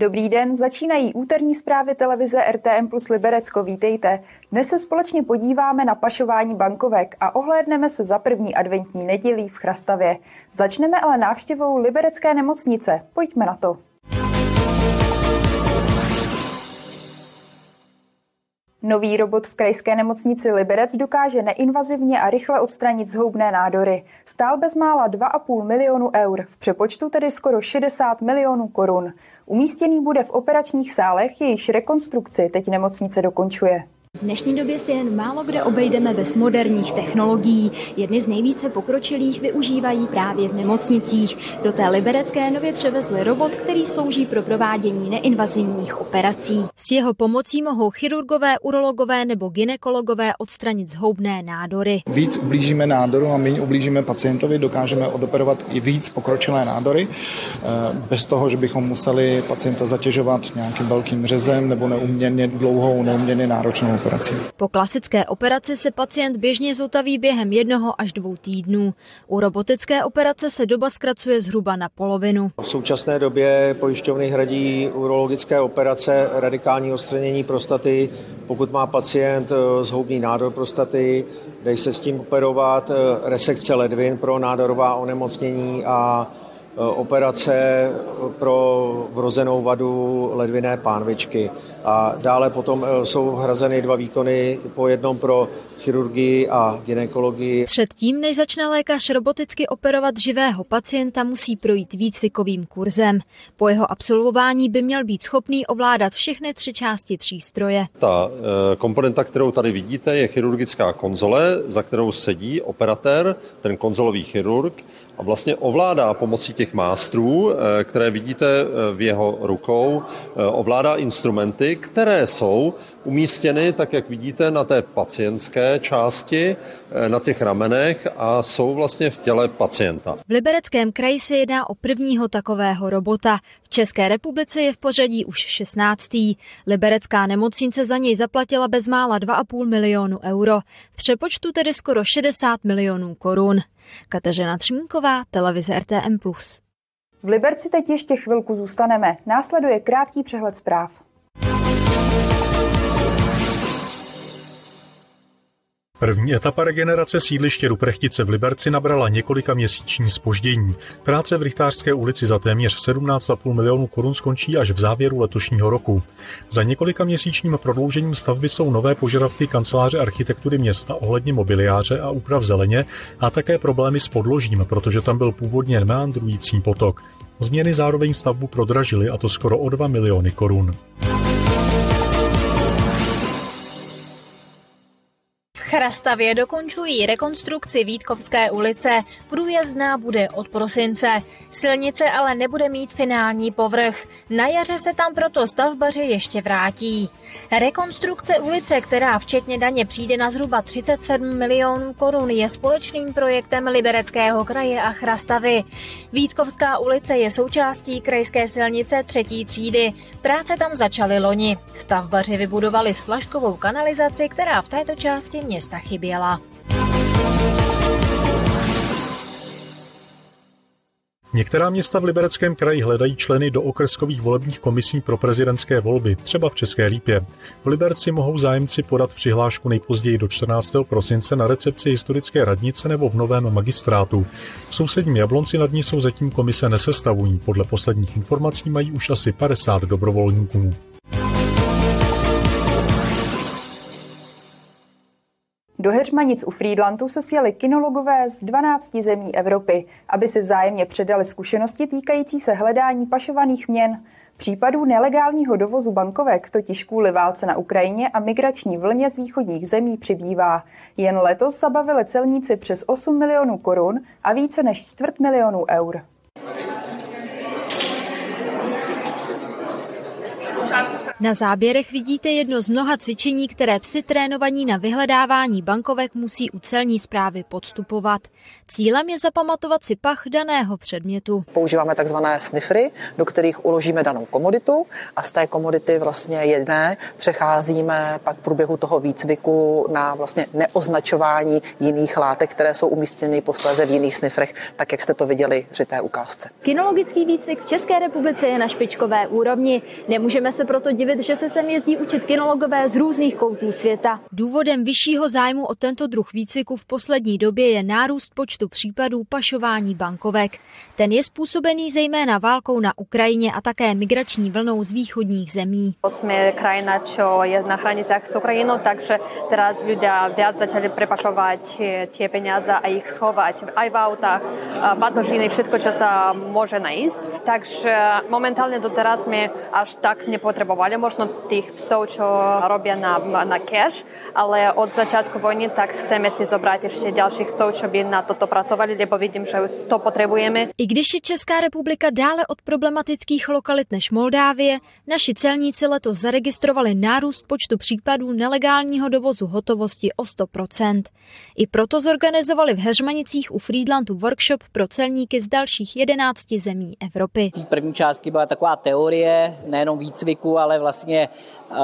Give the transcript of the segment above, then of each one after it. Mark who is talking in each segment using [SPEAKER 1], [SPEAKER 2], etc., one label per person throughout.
[SPEAKER 1] Dobrý den, začínají úterní zprávy televize RTM plus Liberecko. Vítejte. Dnes se společně podíváme na pašování bankovek a ohlédneme se za první adventní nedělí v Chrastavě. Začneme ale návštěvou Liberecké nemocnice. Pojďme na to. Nový robot v krajské nemocnici Liberec dokáže neinvazivně a rychle odstranit zhoubné nádory. Stál bezmála 2,5 milionu eur, v přepočtu tedy skoro 60 milionů korun. Umístěný bude v operačních sálech, jejíž rekonstrukci teď nemocnice dokončuje.
[SPEAKER 2] V dnešní době si jen málo kde obejdeme bez moderních technologií. Jedny z nejvíce pokročilých využívají právě v nemocnicích. Do té liberecké nově převezli robot, který slouží pro provádění neinvazivních operací. S jeho pomocí mohou chirurgové, urologové nebo ginekologové odstranit zhoubné nádory.
[SPEAKER 3] Víc ublížíme nádoru a méně ublížíme pacientovi, dokážeme odoperovat i víc pokročilé nádory, eh, bez toho, že bychom museli pacienta zatěžovat nějakým velkým řezem nebo neuměrně dlouhou, neuměrně náročnou operací.
[SPEAKER 2] Po klasické operaci se pacient běžně zotaví během jednoho až dvou týdnů. U robotické operace se doba zkracuje zhruba na polovinu.
[SPEAKER 4] V současné době pojišťovny hradí urologické operace radikální odstranění prostaty, pokud má pacient eh, zhoubný nádor prostaty, dají se s tím operovat eh, resekce ledvin pro nádorová onemocnění a operace pro vrozenou vadu ledviné pánvičky. A dále potom eh, jsou hrazeny dva výkony, po jednom pro chirurgii a ginekologii.
[SPEAKER 2] Předtím, než začne lékař roboticky operovat živého pacienta, musí projít výcvikovým kurzem. Po jeho absolvování by měl být schopný ovládat všechny tři části přístroje.
[SPEAKER 5] Ta eh, komponenta, kterou tady vidíte, je chirurgická konzole, za kterou sedí operatér, ten konzolový chirurg, a vlastně ovládá pomocí těch mástrů, eh, které vidíte eh, v jeho rukou, eh, ovládá instrumenty, které jsou umístěny, tak jak vidíte, na té pacientské části, na těch ramenech a jsou vlastně v těle pacienta.
[SPEAKER 2] V Libereckém kraji se jedná o prvního takového robota. V České republice je v pořadí už 16. Liberecká nemocnice za něj zaplatila bezmála 2,5 milionu euro. V přepočtu tedy skoro 60 milionů korun. Kateřina Třmínková, televize RTM+.
[SPEAKER 1] V Liberci teď ještě chvilku zůstaneme. Následuje krátký přehled zpráv.
[SPEAKER 6] První etapa regenerace sídliště Ruprechtice v Liberci nabrala několika měsíční spoždění. Práce v Richtářské ulici za téměř 17,5 milionů korun skončí až v závěru letošního roku. Za několika měsíčním prodloužením stavby jsou nové požadavky kanceláře architektury města ohledně mobiliáře a úprav zeleně a také problémy s podložím, protože tam byl původně meandrující potok. Změny zároveň stavbu prodražily a to skoro o 2 miliony korun.
[SPEAKER 2] Chrastavě dokončují rekonstrukci Vítkovské ulice. Průjezdná bude od prosince. Silnice ale nebude mít finální povrch. Na jaře se tam proto stavbaři ještě vrátí. Rekonstrukce ulice, která včetně daně přijde na zhruba 37 milionů korun, je společným projektem Libereckého kraje a Chrastavy. Vítkovská ulice je součástí krajské silnice třetí třídy. Práce tam začaly loni. Stavbaři vybudovali splaškovou kanalizaci, která v této části města chyběla.
[SPEAKER 6] Některá města v Libereckém kraji hledají členy do okreskových volebních komisí pro prezidentské volby, třeba v České Lípě. V Liberci mohou zájemci podat přihlášku nejpozději do 14. prosince na recepci historické radnice nebo v novém magistrátu. V sousedním Jablonci nad ní jsou zatím komise nesestavují. Podle posledních informací mají už asi 50 dobrovolníků.
[SPEAKER 1] Do Heřmanic u Friedlandu se sjeli kinologové z 12 zemí Evropy, aby si vzájemně předali zkušenosti týkající se hledání pašovaných měn. Případů nelegálního dovozu bankovek totiž kvůli válce na Ukrajině a migrační vlně z východních zemí přibývá. Jen letos zabavili celníci přes 8 milionů korun a více než čtvrt milionů eur.
[SPEAKER 2] Na záběrech vidíte jedno z mnoha cvičení, které psy trénovaní na vyhledávání bankovek musí u celní zprávy podstupovat. Cílem je zapamatovat si pach daného předmětu.
[SPEAKER 7] Používáme takzvané snifry, do kterých uložíme danou komoditu a z té komodity vlastně jedné přecházíme pak v průběhu toho výcviku na vlastně neoznačování jiných látek, které jsou umístěny posléze v jiných snifrech, tak jak jste to viděli při té ukázce.
[SPEAKER 2] Kinologický výcvik v České republice je na špičkové úrovni. Nemůžeme se proto divit, že se sem jezdí učit kinologové z různých koutů světa. Důvodem vyššího zájmu o tento druh výcviku v poslední době je nárůst počtu případů pašování bankovek. Ten je způsobený zejména válkou na Ukrajině a také migrační vlnou z východních zemí.
[SPEAKER 8] Jsme krajina, čo je na hranicách s Ukrajinou, takže teraz lidé viac začali prepašovat tie peniaze a ich schovať aj v autách, batožiny, všetko, čo sa môže najísť. Takže momentálne doteraz sme až tak nepotrebovali možno tých psov, čo robia na, na cash, ale od začiatku vojny tak chceme si zobrať ešte ďalších psov, čo by na toto pracovali, lebo vidím, že to potrebujeme.
[SPEAKER 2] I když je Česká republika dále od problematických lokalit než Moldávie, naši celníci letos zaregistrovali nárůst počtu případů nelegálního dovozu hotovosti o 100%. I proto zorganizovali v Heřmanicích u Friedlandu workshop pro celníky z dalších 11 zemí Evropy.
[SPEAKER 9] První části byla taková teorie, nejenom výcviku, ale vlastně uh,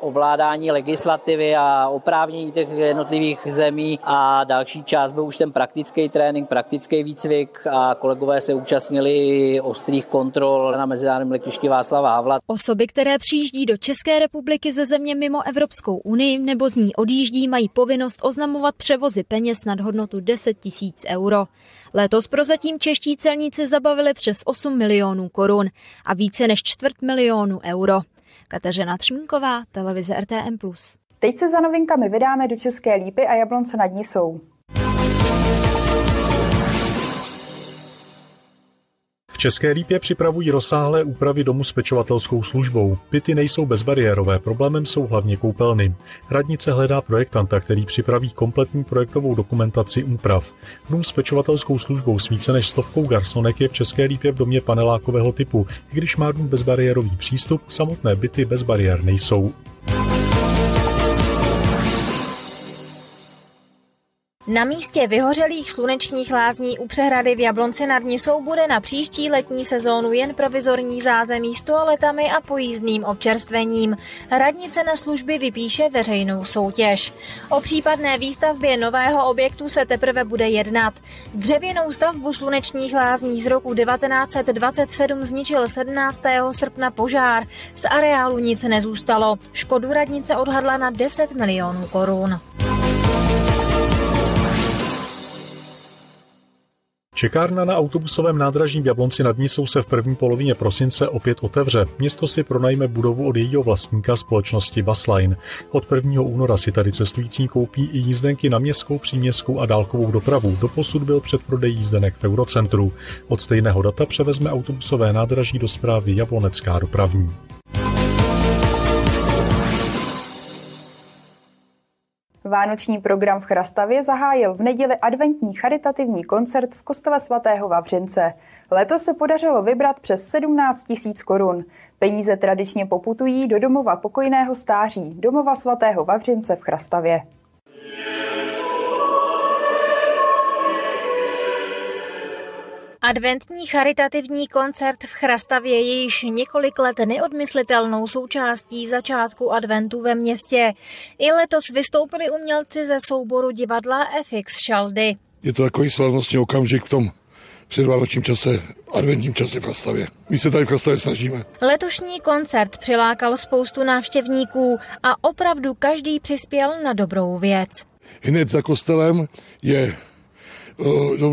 [SPEAKER 9] ovládání legislativy a oprávnění těch jednotlivých zemí a další část byl už ten praktický trénink, praktický výcvik a kolegové se účastnili ostrých kontrol na mezinárodním letišti Václava Havla.
[SPEAKER 2] Osoby, které přijíždí do České republiky ze země mimo Evropskou unii nebo z ní odjíždí, mají povinnost oznamovat převozy peněz nad hodnotu 10 tisíc euro. Letos prozatím čeští celníci zabavili přes 8 milionů korun a více než čtvrt milionu euro. Kateřina Třmínková, televize RTM+.
[SPEAKER 1] Teď se za novinkami vydáme do České Lípy a Jablonce nad Nisou.
[SPEAKER 6] České Lípě připravují rozsáhlé úpravy domu s pečovatelskou službou. Byty nejsou bezbariérové, problémem jsou hlavně koupelny. Radnice hledá projektanta, který připraví kompletní projektovou dokumentaci úprav. Dům s pečovatelskou službou s více než stovkou garsonek je v České Lípě v domě panelákového typu. I když má dům bezbariérový přístup, samotné byty bez bariér nejsou.
[SPEAKER 2] Na místě vyhořelých slunečních lázní u přehrady v Jablonci nad Nisou bude na příští letní sezónu jen provizorní zázemí s toaletami a pojízdným občerstvením. Radnice na služby vypíše veřejnou soutěž. O případné výstavbě nového objektu se teprve bude jednat. Dřevěnou stavbu slunečních lázní z roku 1927 zničil 17. srpna požár. Z areálu nic nezůstalo. Škodu radnice odhadla na 10 milionů korun.
[SPEAKER 6] Čekárna na autobusovém nádraží v Jablonci nad Nisou se v první polovině prosince opět otevře. Město si pronajme budovu od jejího vlastníka společnosti Basline. Od 1. února si tady cestující koupí i jízdenky na městskou, příměstskou a dálkovou dopravu. Doposud byl předprodej jízdenek v Eurocentru. Od stejného data převezme autobusové nádraží do zprávy Jablonecká dopravní.
[SPEAKER 1] Vánoční program v Chrastavě zahájil v neděli adventní charitativní koncert v kostele svatého Vavřince. Letos se podařilo vybrat přes 17 tisíc korun. Peníze tradičně poputují do domova pokojného stáří, domova svatého Vavřince v Chrastavě.
[SPEAKER 2] Adventní charitativní koncert v Chrastavě je již několik let neodmyslitelnou součástí začátku adventu ve městě. I letos vystoupili umělci ze souboru divadla FX Šaldy.
[SPEAKER 10] Je to takový slavnostní okamžik v tom předvánočním čase, adventním čase v Chrastavě. My se tady v Chrastavě snažíme.
[SPEAKER 2] Letošní koncert přilákal spoustu návštěvníků a opravdu každý přispěl na dobrou věc.
[SPEAKER 10] Hned za kostelem je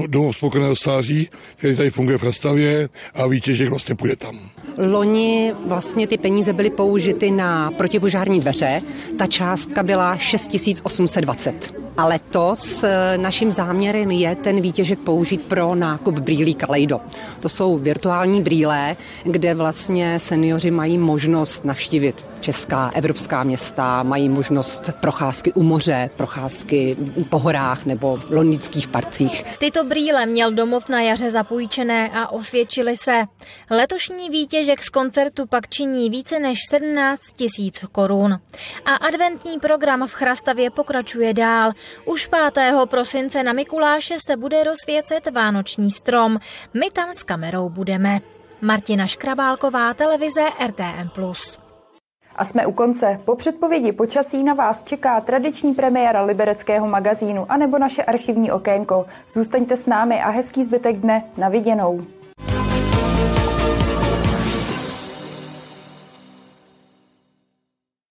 [SPEAKER 10] domov spokojeného stáří, který tady funguje v Rastavě a výtěžek vlastně půjde tam.
[SPEAKER 11] Loni vlastně ty peníze byly použity na protipožární dveře. Ta částka byla 6820. A letos eh, naším záměrem je ten výtěžek použít pro nákup brýlí Kaleido. To jsou virtuální brýle, kde vlastně seniori mají možnost navštívit česká, evropská města, mají možnost procházky u moře, procházky po horách nebo v londýnských parcích.
[SPEAKER 12] Tyto brýle měl domov na jaře zapůjčené a osvědčili se. Letošní výtěžek z koncertu pak činí více než 17 tisíc korun. A adventní program v Chrastavě pokračuje dál. Už 5. prosince na Mikuláše se bude rozsvěcet vánoční strom. My tam s kamerou budeme. Martina Škrabálková, televize RTM+.
[SPEAKER 1] A jsme u konce. Po předpovědi počasí na vás čeká tradiční premiéra libereckého magazínu anebo naše archivní okénko. Zůstaňte s námi a hezký zbytek dne. Na viděnou.